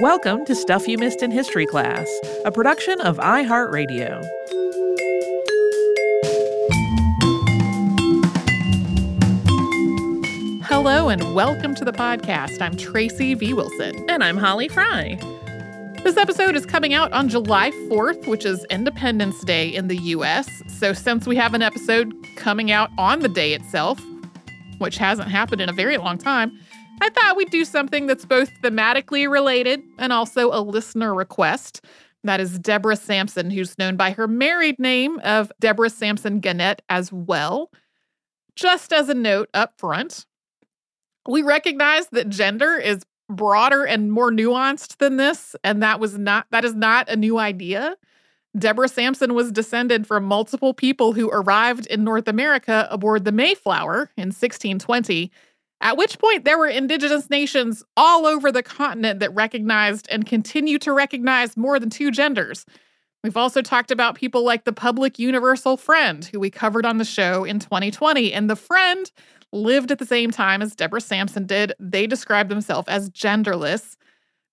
Welcome to Stuff You Missed in History Class, a production of iHeartRadio. Hello and welcome to the podcast. I'm Tracy V. Wilson. And I'm Holly Fry. This episode is coming out on July 4th, which is Independence Day in the US. So, since we have an episode coming out on the day itself, which hasn't happened in a very long time, I thought we'd do something that's both thematically related and also a listener request. That is Deborah Sampson, who's known by her married name of Deborah Sampson Gannett as well. Just as a note up front, we recognize that gender is broader and more nuanced than this, and that was not that is not a new idea. Deborah Sampson was descended from multiple people who arrived in North America aboard the Mayflower in 1620 at which point, there were indigenous nations all over the continent that recognized and continue to recognize more than two genders. We've also talked about people like the Public Universal Friend, who we covered on the show in 2020. And the Friend lived at the same time as Deborah Sampson did. They described themselves as genderless.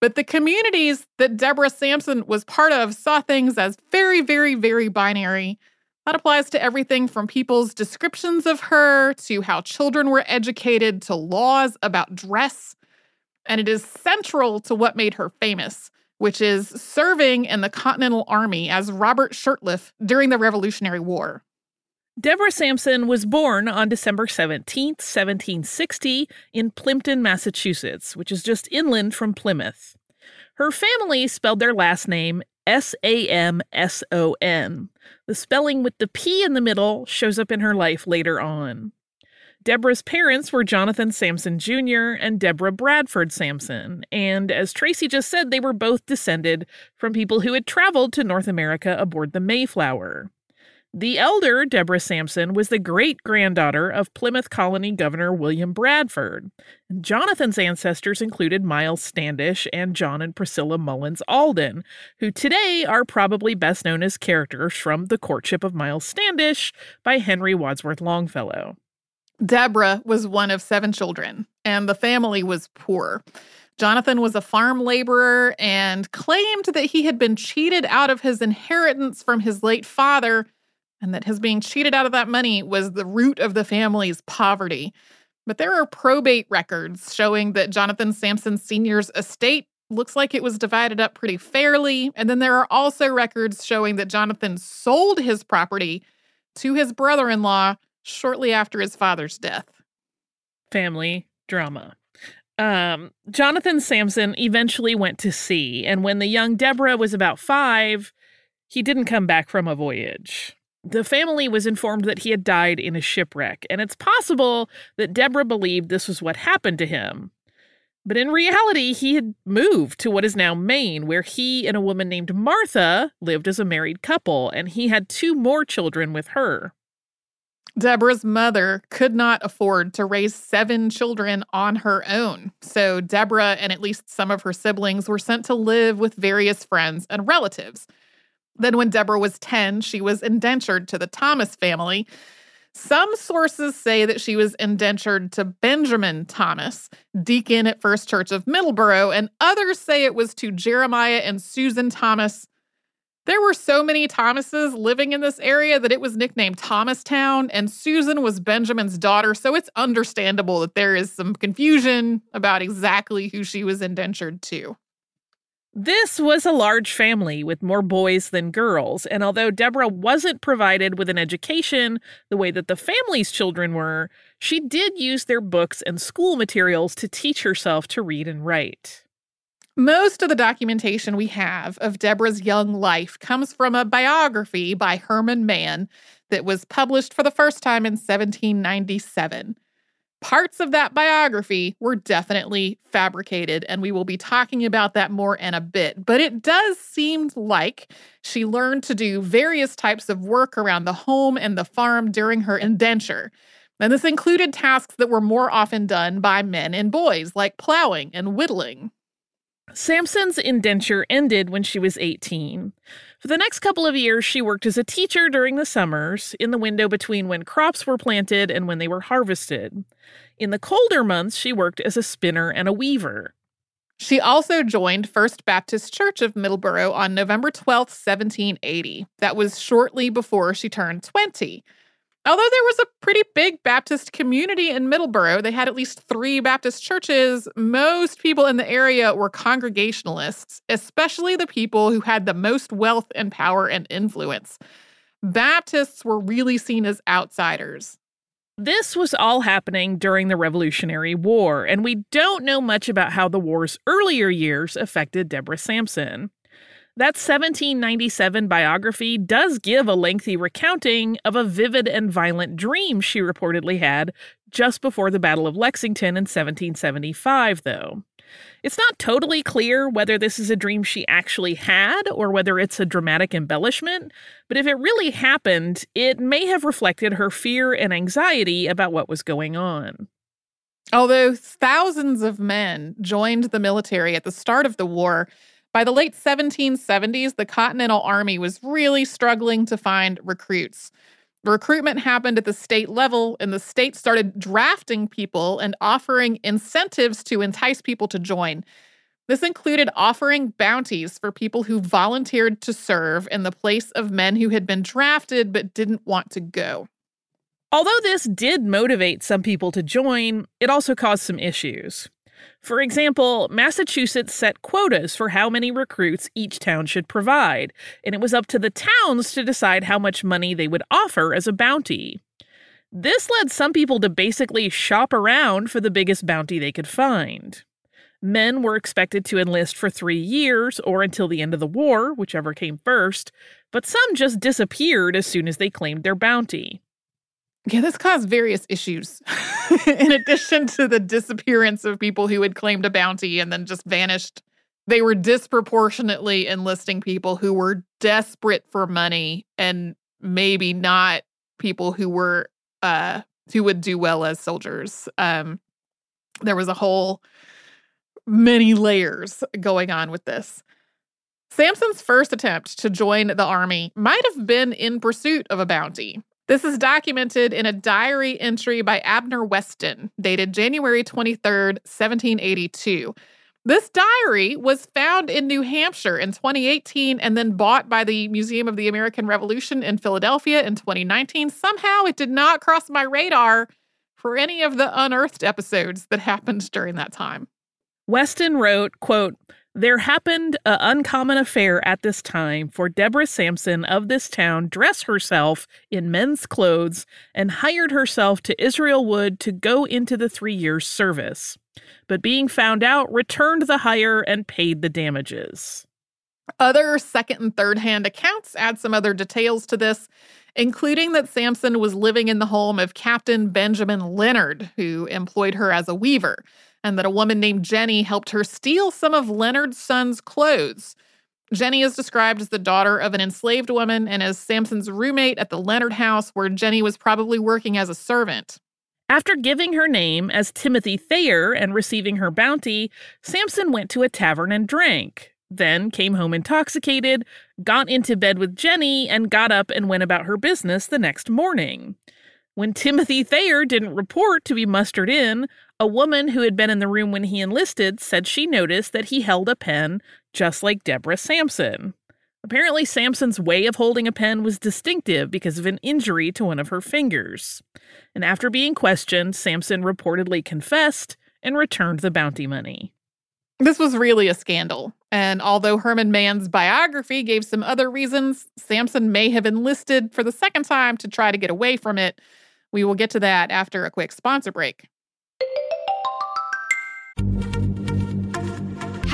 But the communities that Deborah Sampson was part of saw things as very, very, very binary that applies to everything from people's descriptions of her to how children were educated to laws about dress. And it is central to what made her famous, which is serving in the Continental Army as Robert Shurtleff during the Revolutionary War. Deborah Sampson was born on December 17th, 1760, in Plympton, Massachusetts, which is just inland from Plymouth. Her family spelled their last name S A M S O N. The spelling with the P in the middle shows up in her life later on. Deborah's parents were Jonathan Sampson Jr. and Deborah Bradford Sampson, and as Tracy just said, they were both descended from people who had traveled to North America aboard the Mayflower. The elder, Deborah Sampson, was the great granddaughter of Plymouth Colony Governor William Bradford. Jonathan's ancestors included Miles Standish and John and Priscilla Mullins Alden, who today are probably best known as characters from The Courtship of Miles Standish by Henry Wadsworth Longfellow. Deborah was one of seven children, and the family was poor. Jonathan was a farm laborer and claimed that he had been cheated out of his inheritance from his late father and that his being cheated out of that money was the root of the family's poverty. But there are probate records showing that Jonathan Sampson Sr.'s estate looks like it was divided up pretty fairly. And then there are also records showing that Jonathan sold his property to his brother in law shortly after his father's death. Family drama. Um, Jonathan Sampson eventually went to sea, and when the young Deborah was about five, he didn't come back from a voyage. The family was informed that he had died in a shipwreck, and it's possible that Deborah believed this was what happened to him. But in reality, he had moved to what is now Maine, where he and a woman named Martha lived as a married couple, and he had two more children with her. Deborah's mother could not afford to raise seven children on her own. So Deborah and at least some of her siblings were sent to live with various friends and relatives. Then, when Deborah was 10, she was indentured to the Thomas family. Some sources say that she was indentured to Benjamin Thomas, deacon at First Church of Middleborough, and others say it was to Jeremiah and Susan Thomas. There were so many Thomases living in this area that it was nicknamed Thomastown, and Susan was Benjamin's daughter, so it's understandable that there is some confusion about exactly who she was indentured to. This was a large family with more boys than girls, and although Deborah wasn't provided with an education the way that the family's children were, she did use their books and school materials to teach herself to read and write. Most of the documentation we have of Deborah's young life comes from a biography by Herman Mann that was published for the first time in 1797 parts of that biography were definitely fabricated, and we will be talking about that more in a bit. But it does seem like she learned to do various types of work around the home and the farm during her indenture. And this included tasks that were more often done by men and boys, like plowing and whittling. Sampson's indenture ended when she was 18. For the next couple of years, she worked as a teacher during the summers, in the window between when crops were planted and when they were harvested. In the colder months, she worked as a spinner and a weaver. She also joined First Baptist Church of Middleborough on November 12, 1780. That was shortly before she turned 20. Although there was a pretty big Baptist community in Middleborough, they had at least three Baptist churches. Most people in the area were Congregationalists, especially the people who had the most wealth and power and influence. Baptists were really seen as outsiders. This was all happening during the Revolutionary War, and we don't know much about how the war's earlier years affected Deborah Sampson. That 1797 biography does give a lengthy recounting of a vivid and violent dream she reportedly had just before the Battle of Lexington in 1775, though. It's not totally clear whether this is a dream she actually had or whether it's a dramatic embellishment, but if it really happened, it may have reflected her fear and anxiety about what was going on. Although thousands of men joined the military at the start of the war, by the late 1770s, the Continental Army was really struggling to find recruits. Recruitment happened at the state level, and the state started drafting people and offering incentives to entice people to join. This included offering bounties for people who volunteered to serve in the place of men who had been drafted but didn't want to go. Although this did motivate some people to join, it also caused some issues. For example, Massachusetts set quotas for how many recruits each town should provide, and it was up to the towns to decide how much money they would offer as a bounty. This led some people to basically shop around for the biggest bounty they could find. Men were expected to enlist for three years or until the end of the war, whichever came first, but some just disappeared as soon as they claimed their bounty. Yeah, this caused various issues. In addition to the disappearance of people who had claimed a bounty and then just vanished, they were disproportionately enlisting people who were desperate for money and maybe not people who were uh who would do well as soldiers. Um there was a whole many layers going on with this. Sampson's first attempt to join the army might have been in pursuit of a bounty. This is documented in a diary entry by Abner Weston, dated January 23rd, 1782. This diary was found in New Hampshire in 2018 and then bought by the Museum of the American Revolution in Philadelphia in 2019. Somehow it did not cross my radar for any of the unearthed episodes that happened during that time. Weston wrote, quote, There happened an uncommon affair at this time, for Deborah Sampson of this town dressed herself in men's clothes and hired herself to Israel Wood to go into the three years' service. But being found out, returned the hire and paid the damages. Other second and third hand accounts add some other details to this, including that Sampson was living in the home of Captain Benjamin Leonard, who employed her as a weaver and that a woman named Jenny helped her steal some of Leonard's son's clothes. Jenny is described as the daughter of an enslaved woman and as Sampson's roommate at the Leonard house, where Jenny was probably working as a servant. After giving her name as Timothy Thayer and receiving her bounty, Sampson went to a tavern and drank, then came home intoxicated, got into bed with Jenny, and got up and went about her business the next morning. When Timothy Thayer didn't report to be mustered in, a woman who had been in the room when he enlisted said she noticed that he held a pen just like Deborah Sampson. Apparently, Sampson's way of holding a pen was distinctive because of an injury to one of her fingers. And after being questioned, Sampson reportedly confessed and returned the bounty money. This was really a scandal. And although Herman Mann's biography gave some other reasons, Sampson may have enlisted for the second time to try to get away from it. We will get to that after a quick sponsor break.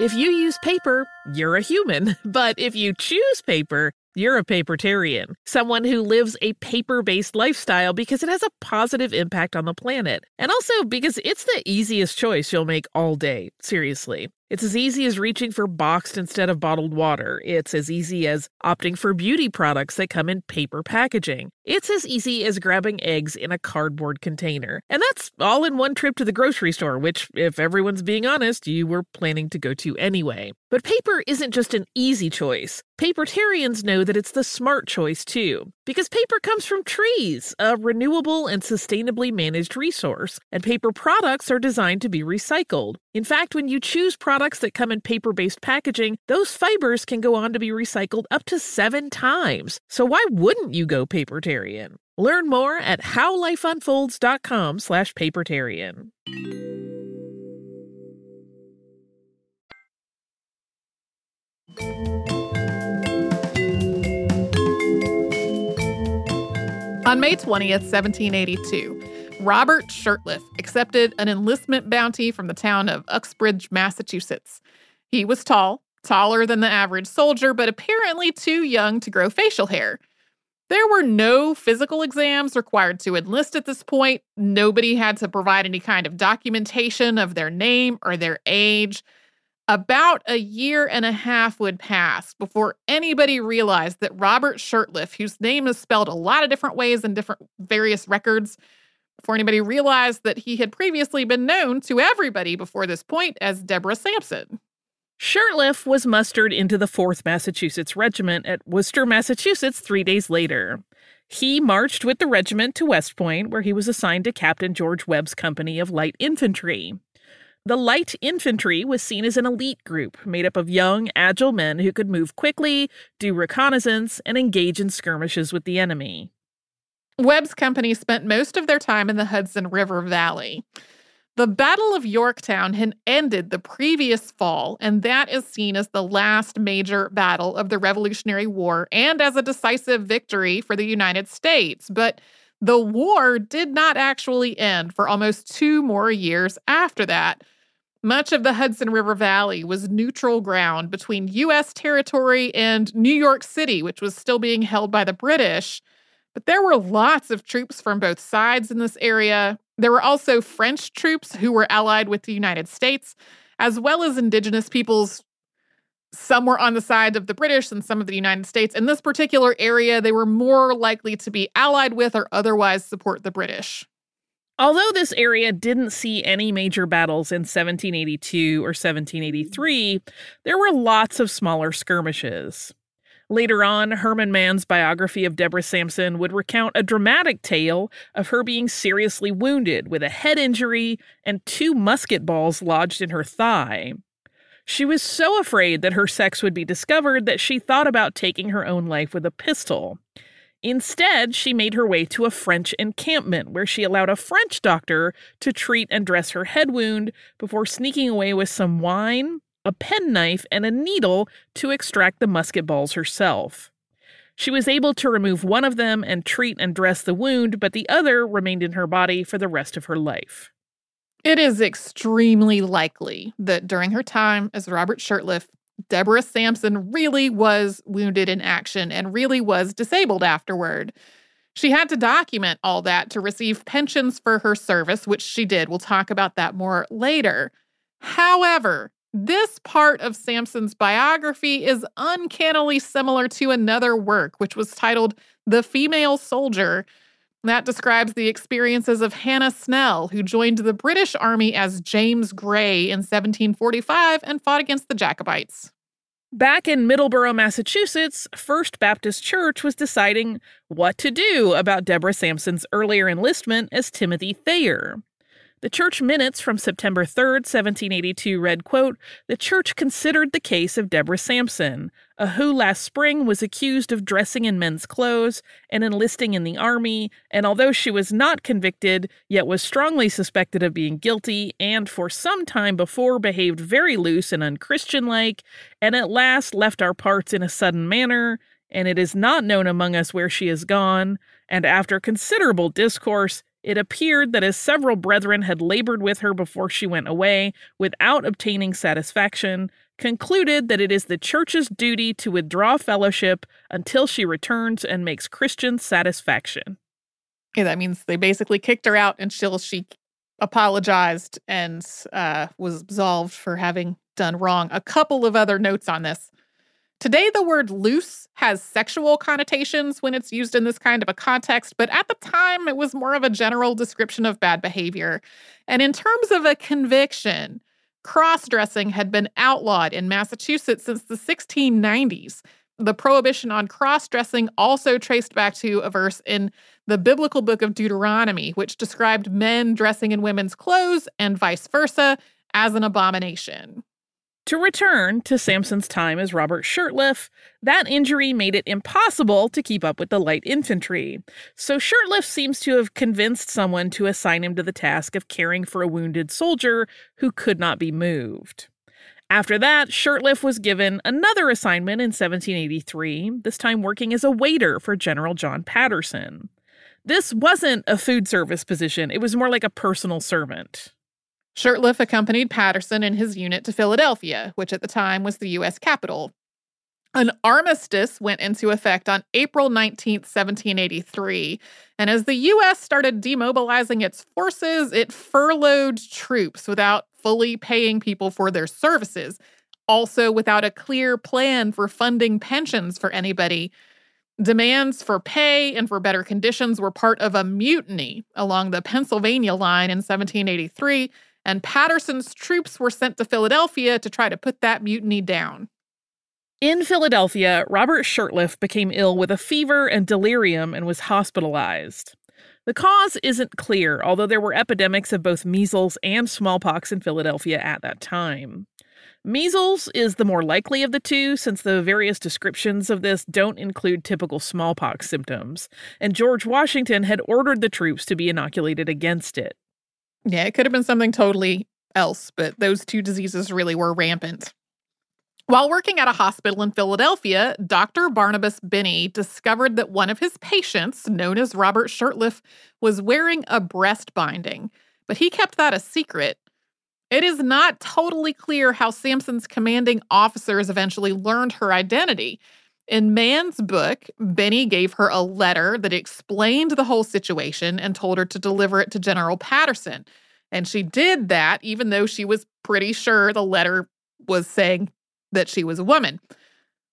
If you use paper, you're a human. But if you choose paper, you're a papertarian, someone who lives a paper based lifestyle because it has a positive impact on the planet. And also because it's the easiest choice you'll make all day. Seriously. It's as easy as reaching for boxed instead of bottled water. It's as easy as opting for beauty products that come in paper packaging. It's as easy as grabbing eggs in a cardboard container. And that's all in one trip to the grocery store, which, if everyone's being honest, you were planning to go to anyway. But paper isn't just an easy choice. Papertarians know that it's the smart choice too, because paper comes from trees, a renewable and sustainably managed resource, and paper products are designed to be recycled. In fact, when you choose products that come in paper based packaging, those fibers can go on to be recycled up to seven times. So why wouldn't you go papertarian? Learn more at howlifeunfolds.com slash papertarian. On May 20th, 1782, Robert Shurtleff accepted an enlistment bounty from the town of Uxbridge, Massachusetts. He was tall, taller than the average soldier, but apparently too young to grow facial hair. There were no physical exams required to enlist at this point. Nobody had to provide any kind of documentation of their name or their age. About a year and a half would pass before anybody realized that Robert Shurtleff, whose name is spelled a lot of different ways in different various records, before anybody realized that he had previously been known to everybody before this point as Deborah Sampson. Shurtleff was mustered into the 4th Massachusetts Regiment at Worcester, Massachusetts, three days later. He marched with the regiment to West Point, where he was assigned to Captain George Webb's company of light infantry. The light infantry was seen as an elite group made up of young, agile men who could move quickly, do reconnaissance, and engage in skirmishes with the enemy. Webb's company spent most of their time in the Hudson River Valley. The Battle of Yorktown had ended the previous fall, and that is seen as the last major battle of the Revolutionary War and as a decisive victory for the United States. But the war did not actually end for almost two more years after that. Much of the Hudson River Valley was neutral ground between U.S. territory and New York City, which was still being held by the British. But there were lots of troops from both sides in this area. There were also French troops who were allied with the United States, as well as indigenous peoples. Some were on the side of the British and some of the United States. In this particular area, they were more likely to be allied with or otherwise support the British. Although this area didn't see any major battles in 1782 or 1783, there were lots of smaller skirmishes. Later on, Herman Mann's biography of Deborah Sampson would recount a dramatic tale of her being seriously wounded with a head injury and two musket balls lodged in her thigh. She was so afraid that her sex would be discovered that she thought about taking her own life with a pistol. Instead, she made her way to a French encampment where she allowed a French doctor to treat and dress her head wound before sneaking away with some wine, a penknife, and a needle to extract the musket balls herself. She was able to remove one of them and treat and dress the wound, but the other remained in her body for the rest of her life. It is extremely likely that during her time as Robert Shurtleff, Deborah Sampson really was wounded in action and really was disabled afterward. She had to document all that to receive pensions for her service, which she did. We'll talk about that more later. However, this part of Sampson's biography is uncannily similar to another work, which was titled The Female Soldier. That describes the experiences of Hannah Snell, who joined the British Army as James Gray in 1745 and fought against the Jacobites. Back in Middleborough, Massachusetts, First Baptist Church was deciding what to do about Deborah Sampson's earlier enlistment as Timothy Thayer. The church minutes from September 3, 1782 read, quote, The church considered the case of Deborah Sampson, a who last spring was accused of dressing in men's clothes and enlisting in the army, and although she was not convicted, yet was strongly suspected of being guilty, and for some time before behaved very loose and unchristian-like, and at last left our parts in a sudden manner, and it is not known among us where she is gone, and after considerable discourse, it appeared that as several brethren had labored with her before she went away without obtaining satisfaction, concluded that it is the church's duty to withdraw fellowship until she returns and makes Christian satisfaction. Yeah, that means they basically kicked her out until she apologized and uh, was absolved for having done wrong. A couple of other notes on this. Today, the word loose has sexual connotations when it's used in this kind of a context, but at the time, it was more of a general description of bad behavior. And in terms of a conviction, cross dressing had been outlawed in Massachusetts since the 1690s. The prohibition on cross dressing also traced back to a verse in the biblical book of Deuteronomy, which described men dressing in women's clothes and vice versa as an abomination. To return to Sampson's time as Robert Shurtleff, that injury made it impossible to keep up with the light infantry. So Shurtleff seems to have convinced someone to assign him to the task of caring for a wounded soldier who could not be moved. After that, Shurtleff was given another assignment in 1783, this time working as a waiter for General John Paterson. This wasn't a food service position, it was more like a personal servant. Shurtleff accompanied Paterson and his unit to Philadelphia, which at the time was the U.S. capital. An armistice went into effect on April 19, 1783. And as the U.S. started demobilizing its forces, it furloughed troops without fully paying people for their services, also without a clear plan for funding pensions for anybody. Demands for pay and for better conditions were part of a mutiny along the Pennsylvania line in 1783, and Paterson's troops were sent to Philadelphia to try to put that mutiny down. In Philadelphia, Robert Shurtleff became ill with a fever and delirium and was hospitalized. The cause isn't clear, although there were epidemics of both measles and smallpox in Philadelphia at that time. Measles is the more likely of the two, since the various descriptions of this don't include typical smallpox symptoms, and George Washington had ordered the troops to be inoculated against it. Yeah, it could have been something totally else, but those two diseases really were rampant. While working at a hospital in Philadelphia, Dr. Barnabas Binney discovered that one of his patients, known as Robert Shurtleff, was wearing a breast binding, but he kept that a secret. It is not totally clear how Sampson's commanding officers eventually learned her identity. In Mann's book, Binney gave her a letter that explained the whole situation and told her to deliver it to General Paterson. And she did that, even though she was pretty sure the letter was saying that she was a woman.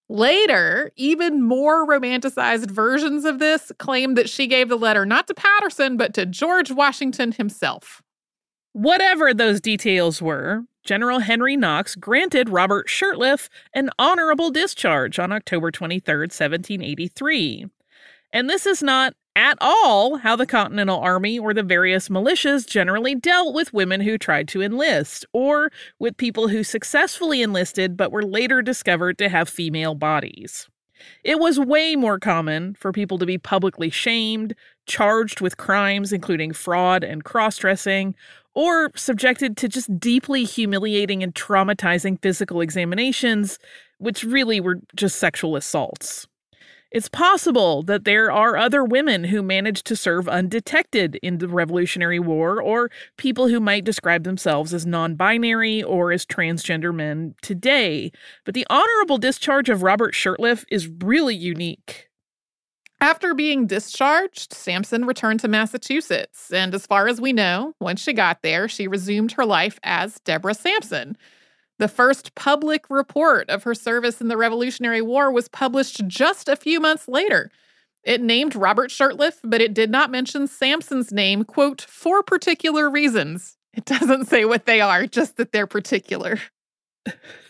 Later, even more romanticized versions of this claim that she gave the letter not to Paterson, but to George Washington himself. Whatever those details were, General Henry Knox granted Robert Shurtleff an honorable discharge on October 23, 1783. And this is not at all how the Continental Army or the various militias generally dealt with women who tried to enlist, or with people who successfully enlisted but were later discovered to have female bodies. It was way more common for people to be publicly shamed, charged with crimes including fraud and cross dressing, or subjected to just deeply humiliating and traumatizing physical examinations, which really were just sexual assaults. It's possible that there are other women who managed to serve undetected in the Revolutionary War, or people who might describe themselves as non binary or as transgender men today. But the honorable discharge of Robert Shurtleff is really unique. After being discharged, Sampson returned to Massachusetts, and as far as we know, once she got there, she resumed her life as Deborah Sampson. The first public report of her service in the Revolutionary War was published just a few months later. It named Robert Shurtleff, but it did not mention Sampson's name, quote, for particular reasons. It doesn't say what they are, just that they're particular.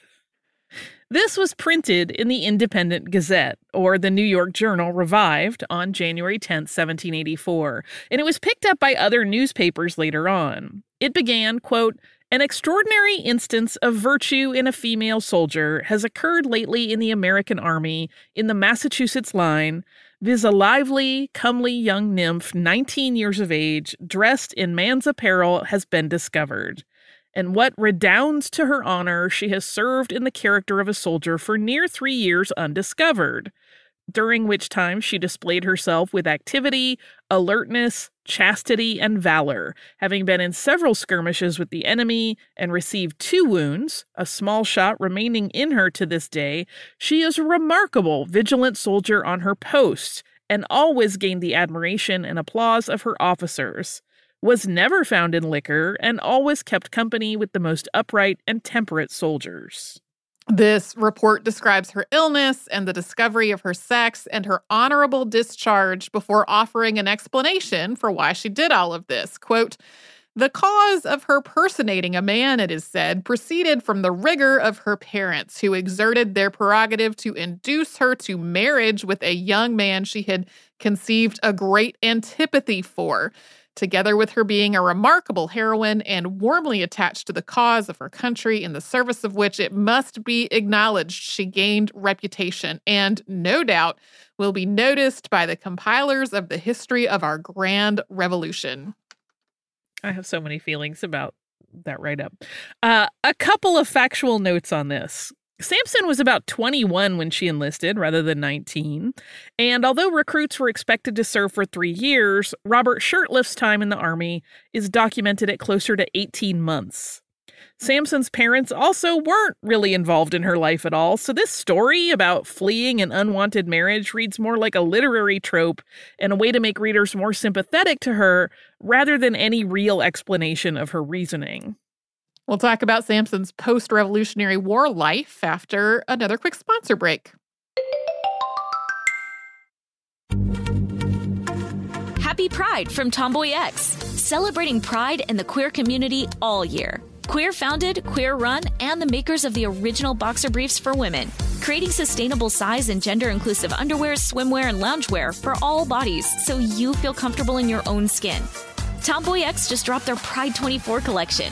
This was printed in the Independent Gazette, or the New York Journal Revived, on January 10, 1784, and it was picked up by other newspapers later on. It began, quote, an extraordinary instance of virtue in a female soldier has occurred lately in the American Army in the Massachusetts line, viz., a lively, comely young nymph, 19 years of age, dressed in man's apparel, has been discovered. And what redounds to her honor, she has served in the character of a soldier for near three years undiscovered during which time she displayed herself with activity, alertness, chastity, and valor, having been in several skirmishes with the enemy and received two wounds, a small shot remaining in her to this day. She is a remarkable, vigilant soldier on her post, and always gained the admiration and applause of her officers. Was never found in liquor, and always kept company with the most upright and temperate soldiers. This report describes her illness and the discovery of her sex and her honorable discharge before offering an explanation for why she did all of this. Quote, the cause of her personating a man, it is said, proceeded from the rigor of her parents, who exerted their prerogative to induce her to marriage with a young man she had conceived a great antipathy for together with her being a remarkable heroine and warmly attached to the cause of her country, in the service of which it must be acknowledged she gained reputation and, no doubt, will be noticed by the compilers of the history of our grand revolution. I have so many feelings about that write up. Uh, a couple of factual notes on this. Sampson was about 21 when she enlisted rather than 19. And although recruits were expected to serve for three years, Robert Shurtleff's time in the Army is documented at closer to 18 months. Sampson's parents also weren't really involved in her life at all, so this story about fleeing an unwanted marriage reads more like a literary trope and a way to make readers more sympathetic to her rather than any real explanation of her reasoning. We'll talk about Sampson's post Revolutionary War life after another quick sponsor break. Happy Pride from Tomboy X, celebrating pride in the queer community all year. Queer founded, queer run, and the makers of the original boxer briefs for women, creating sustainable size and gender inclusive underwear, swimwear, and loungewear for all bodies so you feel comfortable in your own skin. Tomboy X just dropped their Pride 24 collection.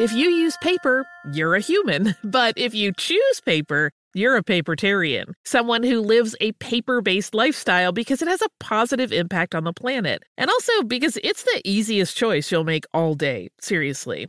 If you use paper, you're a human. But if you choose paper, you're a papertarian, someone who lives a paper based lifestyle because it has a positive impact on the planet. And also because it's the easiest choice you'll make all day. Seriously.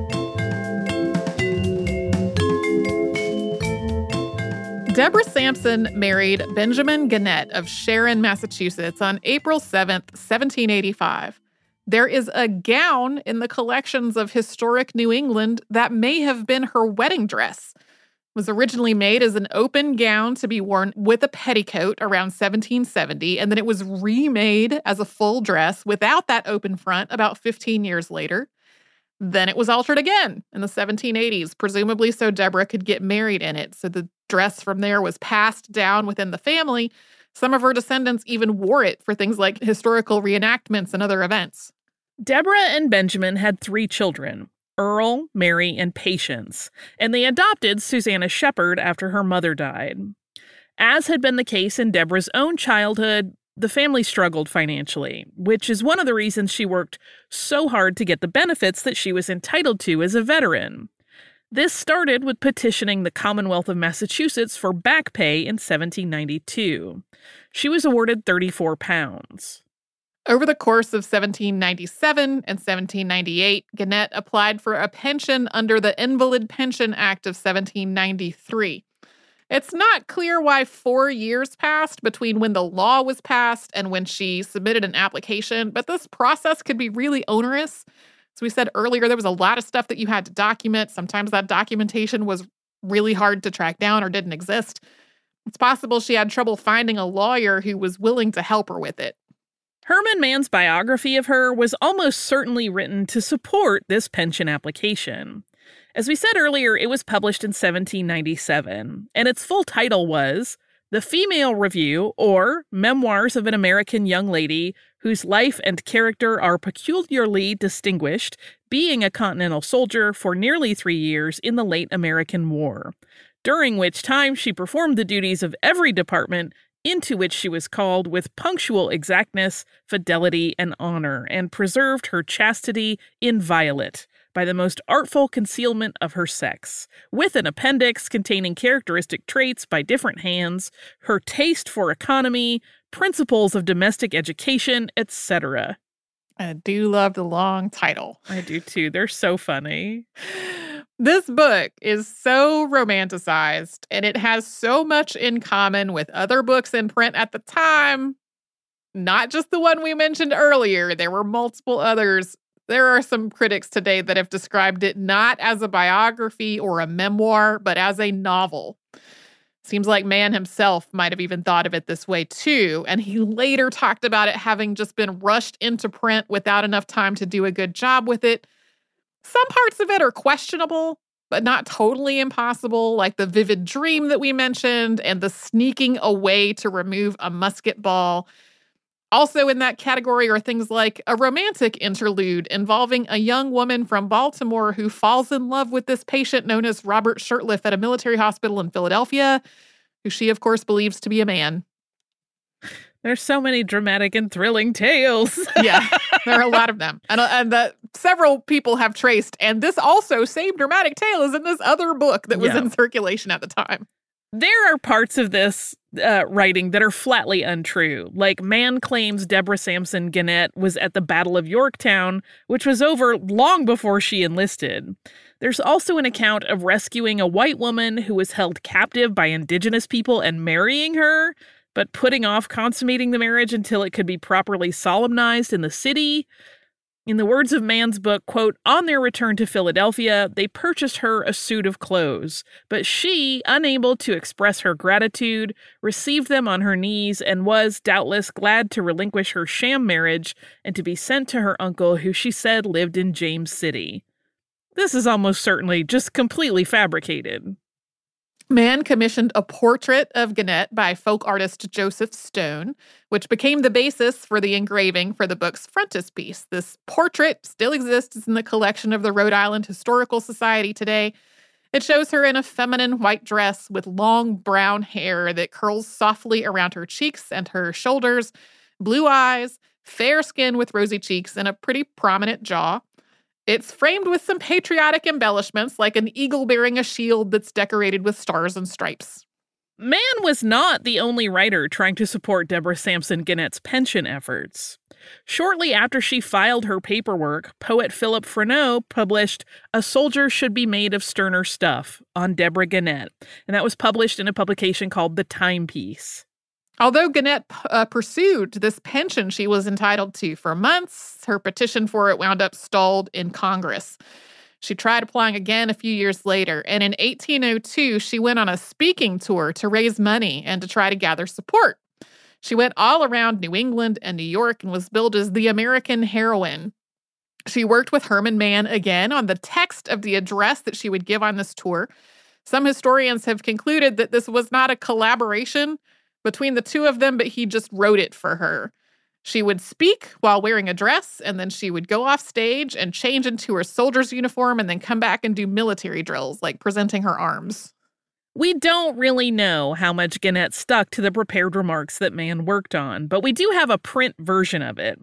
Deborah Sampson married Benjamin Gannett of Sharon, Massachusetts on April 7, 1785. There is a gown in the collections of historic New England that may have been her wedding dress. It was originally made as an open gown to be worn with a petticoat around 1770, and then it was remade as a full dress without that open front about 15 years later. Then it was altered again in the 1780s, presumably so Deborah could get married in it. So the dress from there was passed down within the family. Some of her descendants even wore it for things like historical reenactments and other events. Deborah and Benjamin had three children Earl, Mary, and Patience, and they adopted Susanna Shepherd after her mother died. As had been the case in Deborah's own childhood, the family struggled financially, which is one of the reasons she worked so hard to get the benefits that she was entitled to as a veteran. This started with petitioning the Commonwealth of Massachusetts for back pay in 1792. She was awarded 34 pounds. Over the course of 1797 and 1798, Gannett applied for a pension under the Invalid Pension Act of 1793. It's not clear why four years passed between when the law was passed and when she submitted an application, but this process could be really onerous. As we said earlier, there was a lot of stuff that you had to document. Sometimes that documentation was really hard to track down or didn't exist. It's possible she had trouble finding a lawyer who was willing to help her with it. Herman Mann's biography of her was almost certainly written to support this pension application. As we said earlier, it was published in 1797, and its full title was The Female Review or Memoirs of an American Young Lady Whose Life and Character Are Peculiarly Distinguished, being a Continental Soldier for nearly three years in the late American War, during which time she performed the duties of every department into which she was called with punctual exactness, fidelity, and honor, and preserved her chastity inviolate by the most artful concealment of her sex, with an appendix containing characteristic traits by different hands, her taste for economy, principles of domestic education, etc. I do love the long title. I do too. They're so funny. This book is so romanticized and it has so much in common with other books in print at the time. Not just the one we mentioned earlier, there were multiple others there are some critics today that have described it not as a biography or a memoir, but as a novel. Seems like Mann himself might have even thought of it this way too. And he later talked about it having just been rushed into print without enough time to do a good job with it. Some parts of it are questionable, but not totally impossible, like the vivid dream that we mentioned and the sneaking away to remove a musket ball also, in that category are things like a romantic interlude involving a young woman from Baltimore who falls in love with this patient known as Robert Shurtleff at a military hospital in Philadelphia, who she, of course, believes to be a man. There's so many dramatic and thrilling tales. yeah, there are a lot of them, and, uh, and that several people have traced. And this also same dramatic tale is in this other book that was yeah. in circulation at the time. There are parts of this uh, writing that are flatly untrue. Like, Mann claims Deborah Sampson Gannett was at the Battle of Yorktown, which was over long before she enlisted. There's also an account of rescuing a white woman who was held captive by indigenous people and marrying her, but putting off consummating the marriage until it could be properly solemnized in the city. In the words of Mann's book, quote, on their return to Philadelphia, they purchased her a suit of clothes, but she, unable to express her gratitude, received them on her knees and was, doubtless, glad to relinquish her sham marriage and to be sent to her uncle, who she said lived in James City. This is almost certainly just completely fabricated. Mann commissioned a portrait of Gannett by folk artist Joseph Stone, which became the basis for the engraving for the book's frontispiece. This portrait still exists in the collection of the Rhode Island Historical Society today. It shows her in a feminine white dress with long brown hair that curls softly around her cheeks and her shoulders, blue eyes, fair skin with rosy cheeks, and a pretty prominent jaw. It's framed with some patriotic embellishments, like an eagle bearing a shield that's decorated with stars and stripes. Mann was not the only writer trying to support Deborah Sampson Gannett's pension efforts. Shortly after she filed her paperwork, poet Philip Freneau published A Soldier Should Be Made of Sterner Stuff on Deborah Gannett, and that was published in a publication called The Timepiece. Although Gannett uh, pursued this pension she was entitled to for months, her petition for it wound up stalled in Congress. She tried applying again a few years later, and in 1802, she went on a speaking tour to raise money and to try to gather support. She went all around New England and New York and was billed as the American heroine. She worked with Herman Mann again on the text of the address that she would give on this tour. Some historians have concluded that this was not a collaboration between the two of them, but he just wrote it for her. She would speak while wearing a dress, and then she would go off stage and change into her soldier's uniform and then come back and do military drills, like presenting her arms. We don't really know how much Gannett stuck to the prepared remarks that Mann worked on, but we do have a print version of it.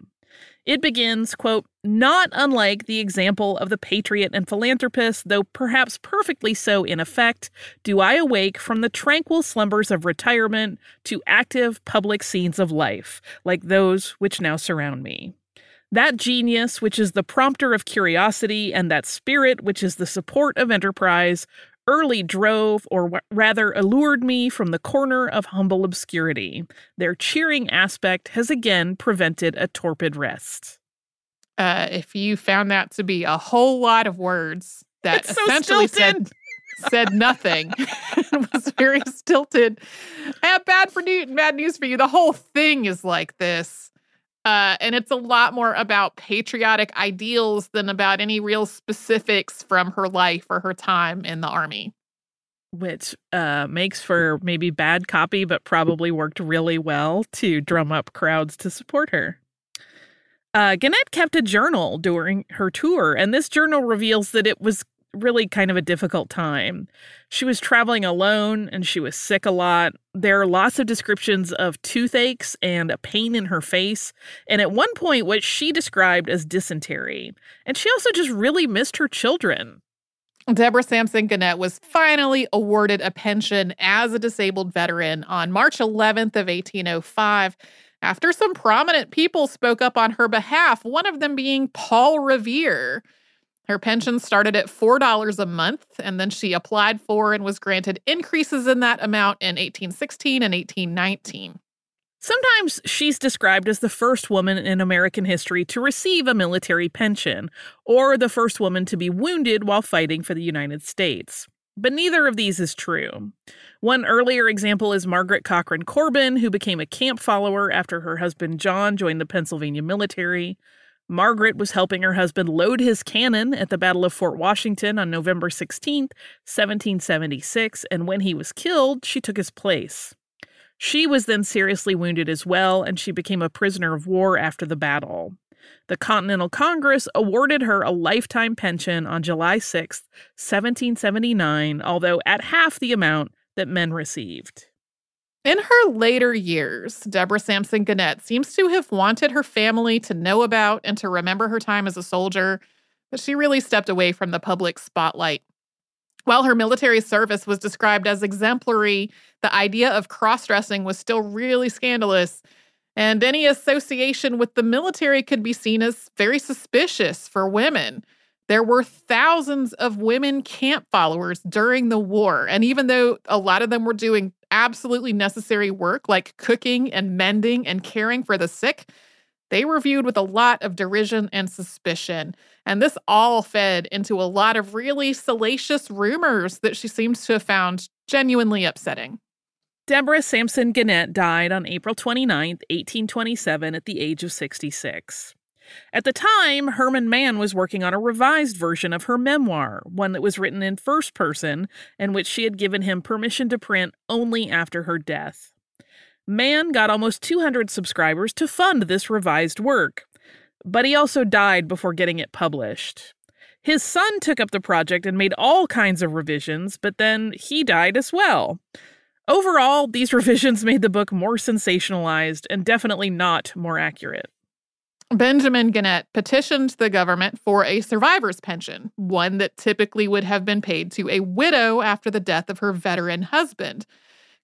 It begins, quote, not unlike the example of the patriot and philanthropist, though perhaps perfectly so in effect, do I awake from the tranquil slumbers of retirement to active public scenes of life, like those which now surround me. That genius, which is the prompter of curiosity, and that spirit, which is the support of enterprise, early drove, or rather allured me from the corner of humble obscurity. Their cheering aspect has again prevented a torpid rest. Uh, if you found that to be a whole lot of words that so essentially stilted. said said nothing, it was very stilted. Uh, bad for Newton, bad news for you. The whole thing is like this. Uh, and it's a lot more about patriotic ideals than about any real specifics from her life or her time in the army. which uh, makes for maybe bad copy, but probably worked really well to drum up crowds to support her. Uh, Gannett kept a journal during her tour, and this journal reveals that it was really kind of a difficult time. She was traveling alone and she was sick a lot. There are lots of descriptions of toothaches and a pain in her face, and at one point, what she described as dysentery. And she also just really missed her children. Deborah Sampson Gannett was finally awarded a pension as a disabled veteran on March 11th of 1805 after some prominent people spoke up on her behalf, one of them being Paul Revere. Her pension started at $4 a month, and then she applied for and was granted increases in that amount in 1816 and 1819. Sometimes she's described as the first woman in American history to receive a military pension, or the first woman to be wounded while fighting for the United States. But neither of these is true. One earlier example is Margaret Cochran Corbin, who became a camp follower after her husband John joined the Pennsylvania military. Margaret was helping her husband load his cannon at the Battle of Fort Washington on November 16, 1776, and when he was killed, she took his place. She was then seriously wounded as well, and she became a prisoner of war after the battle. The Continental Congress awarded her a lifetime pension on July 6, 1779, although at half the amount that men received. In her later years, Deborah Sampson Gannett seems to have wanted her family to know about and to remember her time as a soldier, but she really stepped away from the public spotlight. While her military service was described as exemplary, the idea of cross dressing was still really scandalous, and any association with the military could be seen as very suspicious for women. There were thousands of women camp followers during the war, and even though a lot of them were doing absolutely necessary work like cooking and mending and caring for the sick, they were viewed with a lot of derision and suspicion. And this all fed into a lot of really salacious rumors that she seems to have found genuinely upsetting. Deborah Sampson Gannett died on April 29, 1827, at the age of 66. At the time, Herman Mann was working on a revised version of her memoir, one that was written in first person and which she had given him permission to print only after her death. Mann got almost 200 subscribers to fund this revised work, but he also died before getting it published. His son took up the project and made all kinds of revisions, but then he died as well. Overall, these revisions made the book more sensationalized and definitely not more accurate. Benjamin Gannett petitioned the government for a survivor's pension, one that typically would have been paid to a widow after the death of her veteran husband.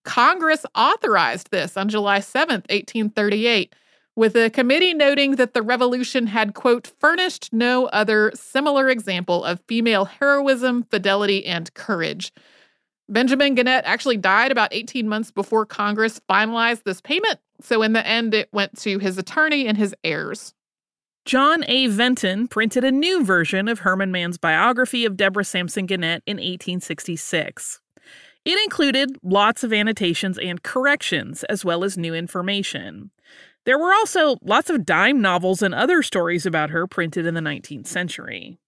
Congress authorized this on July 7, 1838, with a committee noting that the revolution had, quote, furnished no other similar example of female heroism, fidelity, and courage. Benjamin Gannett actually died about 18 months before Congress finalized this payment, so in the end, it went to his attorney and his heirs. John A. Vinton printed a new version of Herman Mann's biography of Deborah Sampson Gannett in 1866. It included lots of annotations and corrections, as well as new information. There were also lots of dime novels and other stories about her printed in the 19th century.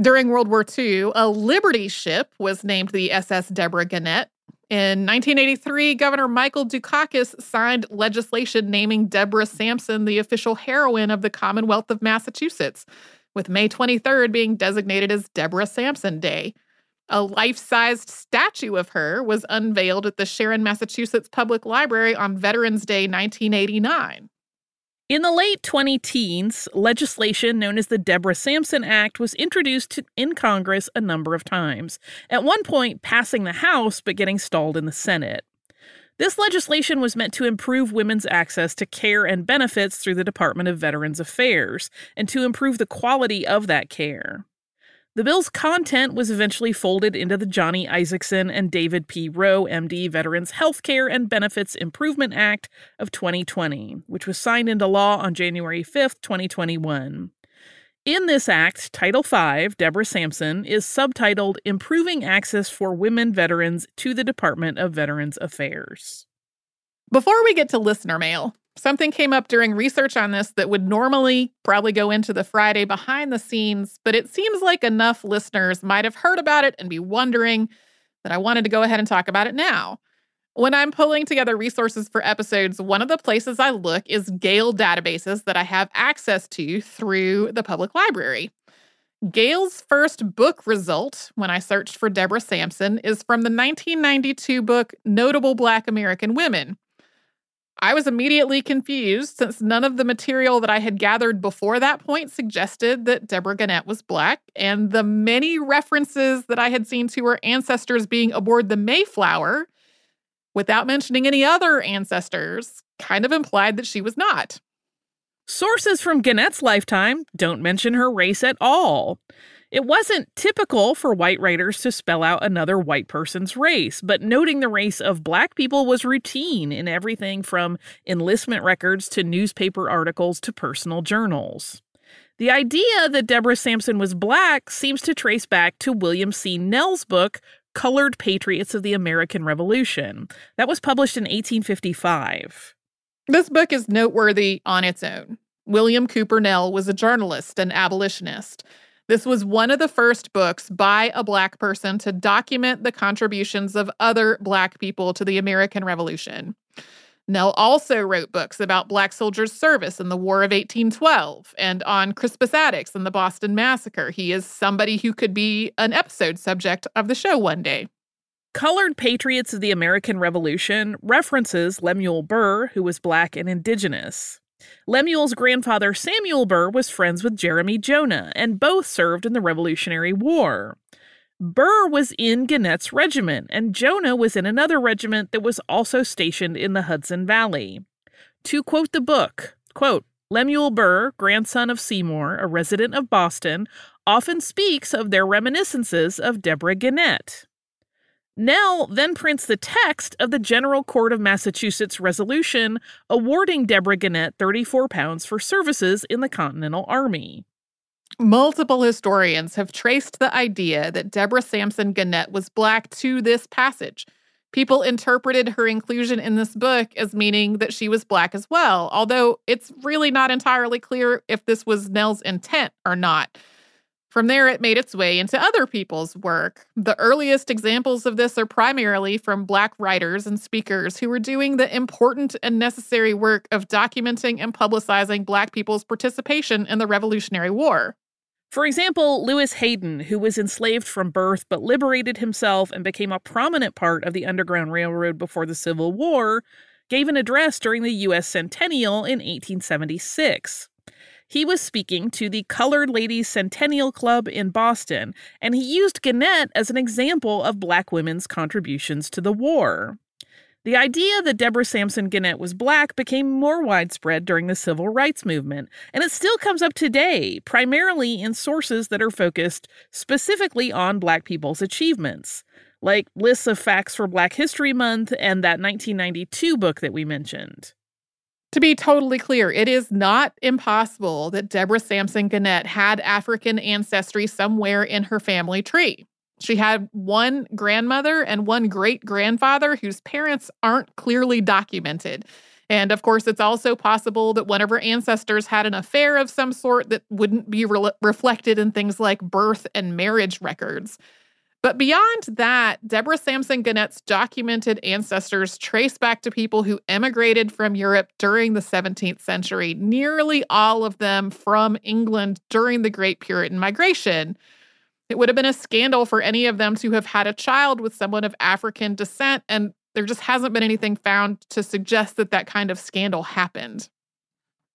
During World War II, a Liberty ship was named the SS Deborah Gannett. In 1983, Governor Michael Dukakis signed legislation naming Deborah Sampson the official heroine of the Commonwealth of Massachusetts, with May 23rd being designated as Deborah Sampson Day. A life sized statue of her was unveiled at the Sharon, Massachusetts Public Library on Veterans Day 1989. In the late 20 teens, legislation known as the Deborah Sampson Act was introduced in Congress a number of times, at one point passing the House but getting stalled in the Senate. This legislation was meant to improve women's access to care and benefits through the Department of Veterans Affairs and to improve the quality of that care. The bill's content was eventually folded into the Johnny Isakson and David P. Roe, MD, Veterans Healthcare and Benefits Improvement Act of 2020, which was signed into law on January 5, 2021. In this act, Title V, Deborah Sampson, is subtitled Improving Access for Women Veterans to the Department of Veterans Affairs. Before we get to listener mail, Something came up during research on this that would normally probably go into the Friday behind the scenes, but it seems like enough listeners might have heard about it and be wondering that I wanted to go ahead and talk about it now. When I'm pulling together resources for episodes, one of the places I look is Gale databases that I have access to through the public library. Gale's first book result, when I searched for Deborah Sampson, is from the 1992 book Notable Black American Women. I was immediately confused since none of the material that I had gathered before that point suggested that Deborah Gannett was Black, and the many references that I had seen to her ancestors being aboard the Mayflower, without mentioning any other ancestors, kind of implied that she was not. Sources from Gannett's lifetime don't mention her race at all. It wasn't typical for white writers to spell out another white person's race, but noting the race of black people was routine in everything from enlistment records to newspaper articles to personal journals. The idea that Deborah Sampson was black seems to trace back to William C. Nell's book, Colored Patriots of the American Revolution. That was published in 1855. This book is noteworthy on its own. William Cooper Nell was a journalist and abolitionist. This was one of the first books by a Black person to document the contributions of other Black people to the American Revolution. Nell also wrote books about Black soldiers' service in the War of 1812 and on Crispus Attucks and the Boston Massacre. He is somebody who could be an episode subject of the show one day. Colored Patriots of the American Revolution references Lemuel Burr, who was Black and Indigenous. Lemuel's grandfather Seymour Burr was friends with Jeremy Jonah, and both served in the Revolutionary War. Burr was in Gannett's regiment, and Jonah was in another regiment that was also stationed in the Hudson Valley. To quote the book, quote, Lemuel Burr, grandson of Seymour, a resident of Boston, often speaks of their reminiscences of Deborah Gannett. Nell then prints the text of the General Court of Massachusetts resolution awarding Deborah Gannett 34 pounds for services in the Continental Army. Multiple historians have traced the idea that Deborah Sampson Gannett was black to this passage. People interpreted her inclusion in this book as meaning that she was black as well, although it's really not entirely clear if this was Nell's intent or not. From there, it made its way into other people's work. The earliest examples of this are primarily from Black writers and speakers who were doing the important and necessary work of documenting and publicizing Black people's participation in the Revolutionary War. For example, Lewis Hayden, who was enslaved from birth but liberated himself and became a prominent part of the Underground Railroad before the Civil War, gave an address during the U.S. Centennial in 1876. He was speaking to the Colored Ladies Centennial Club in Boston, and he used Gannett as an example of black women's contributions to the war. The idea that Deborah Sampson Gannett was black became more widespread during the civil rights movement, and it still comes up today, primarily in sources that are focused specifically on black people's achievements, like lists of facts for Black History Month and that 1992 book that we mentioned. To be totally clear, it is not impossible that Deborah Sampson Gannett had African ancestry somewhere in her family tree. She had one grandmother and one great grandfather whose parents aren't clearly documented. And of course, it's also possible that one of her ancestors had an affair of some sort that wouldn't be re- reflected in things like birth and marriage records. But beyond that, Deborah Sampson Gannett's documented ancestors trace back to people who emigrated from Europe during the 17th century, nearly all of them from England during the Great Puritan Migration. It would have been a scandal for any of them to have had a child with someone of African descent, and there just hasn't been anything found to suggest that that kind of scandal happened.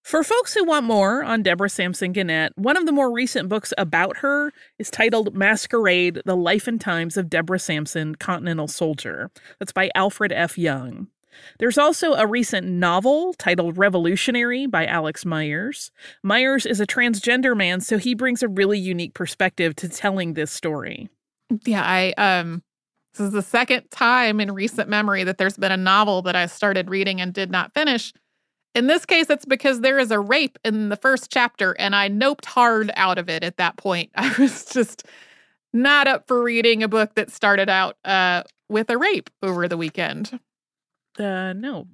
For folks who want more on Deborah Sampson Gannett, one of the more recent books about her is titled Masquerade The Life and Times of Deborah Sampson, Continental Soldier. That's by Alfred F. Young. There's also a recent novel titled Revolutionary by Alex Myers. Myers is a transgender man, so he brings a really unique perspective to telling this story. Yeah, I um this is the second time in recent memory that there's been a novel that I started reading and did not finish. In this case, it's because there is a rape in the first chapter, and I noped hard out of it at that point. I was just not up for reading a book that started out uh, with a rape over the weekend. Uh, no,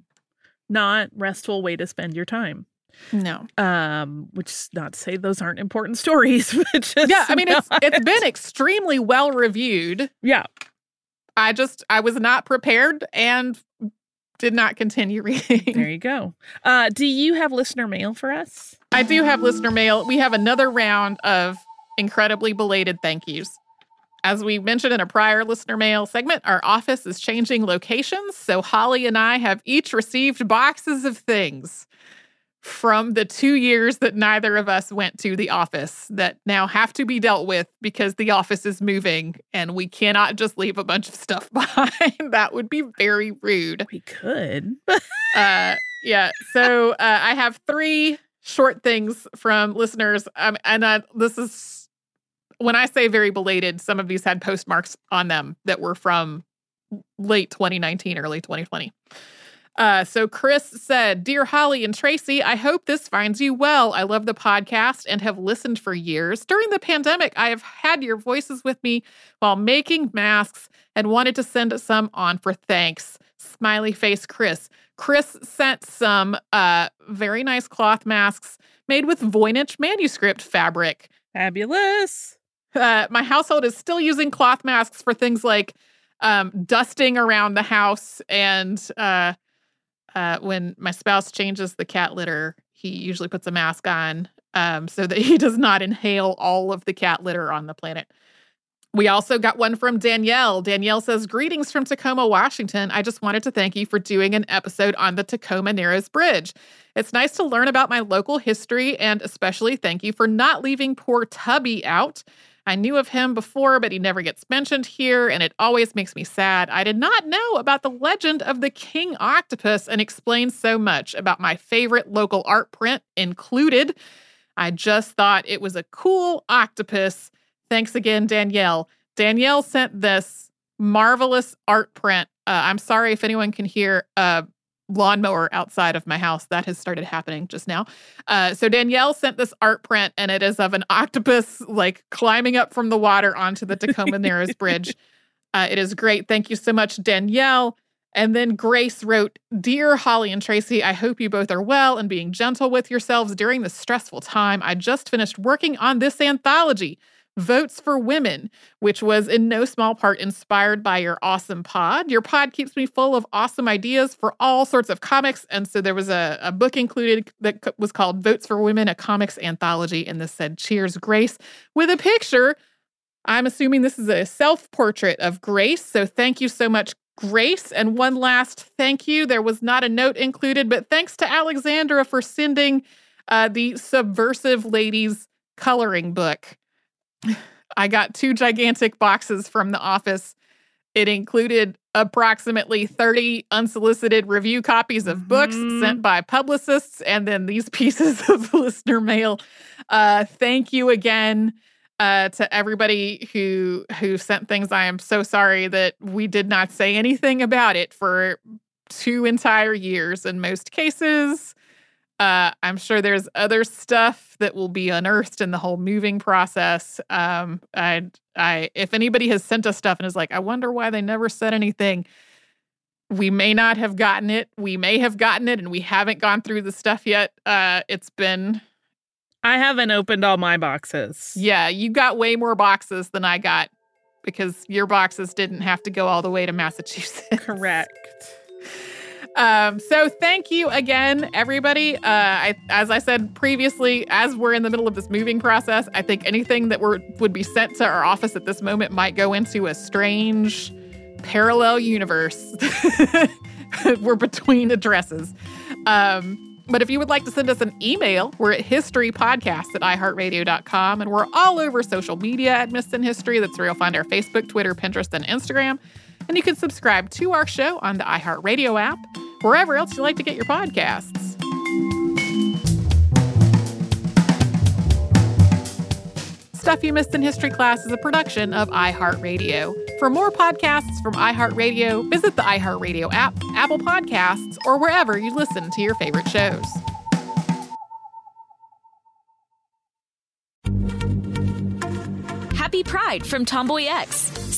not restful way to spend your time. No. Um, which is not to say those aren't important stories, but Yeah, I mean it's it's been extremely well reviewed. yeah. I just I was not prepared and did not continue reading. There you go. Uh, do you have listener mail for us? I do have listener mail. We have another round of incredibly belated thank yous. As we mentioned in a prior listener mail segment, our office is changing locations. So Holly and I have each received boxes of things from the two years that neither of us went to the office that now have to be dealt with because the office is moving and we cannot just leave a bunch of stuff behind. that would be very rude. We could. Uh, yeah. So uh, I have three short things from listeners, um, and uh, this is when I say very belated. Some of these had postmarks on them that were from late 2019, early 2020. Uh, so Chris said, Dear Holly and Tracy, I hope this finds you well. I love the podcast and have listened for years. During the pandemic, I have had your voices with me while making masks and wanted to send some on for thanks. Smiley face Chris. Chris sent some uh, very nice cloth masks made with Voynich manuscript fabric. Fabulous. Uh, my household is still using cloth masks for things like um, dusting around the house and uh, when my spouse changes the cat litter, he usually puts a mask on um, so that he does not inhale all of the cat litter on the planet. We also got one from Danielle. Danielle says, Greetings from Tacoma, Washington. I just wanted to thank you for doing an episode on the Tacoma Narrows Bridge. It's nice to learn about my local history, and especially thank you for not leaving poor Tubby out. I knew of him before, but he never gets mentioned here, and it always makes me sad. I did not know about the legend of the king octopus and explains so much about my favorite local art print included. I just thought it was a cool octopus. Thanks again, Danielle. Danielle sent this marvelous art print. Uh, I'm sorry if anyone can hear a lawnmower outside of my house. That has started happening just now. Uh, so Danielle sent this art print, and it is of an octopus like climbing up from the water onto the Tacoma Narrows Bridge. Uh, it is great. Thank you so much, Danielle. And then Grace wrote, Dear Holly and Tracy, I hope you both are well and being gentle with yourselves during this stressful time. I just finished working on this anthology, Votes for Women, which was in no small part inspired by your awesome pod. Your pod keeps me full of awesome ideas for all sorts of comics. And so there was a, a book included that was called Votes for Women, a comics anthology. And this said, Cheers, Grace, with a picture. I'm assuming this is a self portrait of Grace. So thank you so much, Grace. And one last thank you. There was not a note included, but thanks to Alexandra for sending uh, the Subversive Ladies coloring book. I got two gigantic boxes from the office. It included approximately 30 unsolicited review copies of books Mhm. sent by publicists and then these pieces of listener mail. Uh, thank you again uh, to everybody who who sent things. I am so sorry that we did not say anything about it for two entire years in most cases. Uh, I'm sure there's other stuff that will be unearthed in the whole moving process. Um, I, I, if anybody has sent us stuff and is like, I wonder why they never said anything. We may not have gotten it. We may have gotten it, and we haven't gone through the stuff yet. Uh, it's been, I haven't opened all my boxes. yeah, you got way more boxes than I got because your boxes didn't have to go all the way to Massachusetts. Correct. Um, so thank you again, everybody. Uh, I, as I said previously, as we're in the middle of this moving process, I think anything that were would be sent to our office at this moment might go into a strange parallel universe. we're between addresses. Um, but if you would like to send us an email, we're at historypodcast at iheartradio.com and we're all over social media at in History. That's where you'll find our Facebook, Twitter, Pinterest, and Instagram. And you can subscribe to our show on the iHeartRadio app. wherever else you like to get your podcasts. Stuff You Missed in History Class is a production of iHeartRadio. For more podcasts from iHeartRadio, visit the iHeartRadio app, Apple Podcasts, or wherever you listen to your favorite shows. Happy Pride from Tomboy X,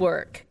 work.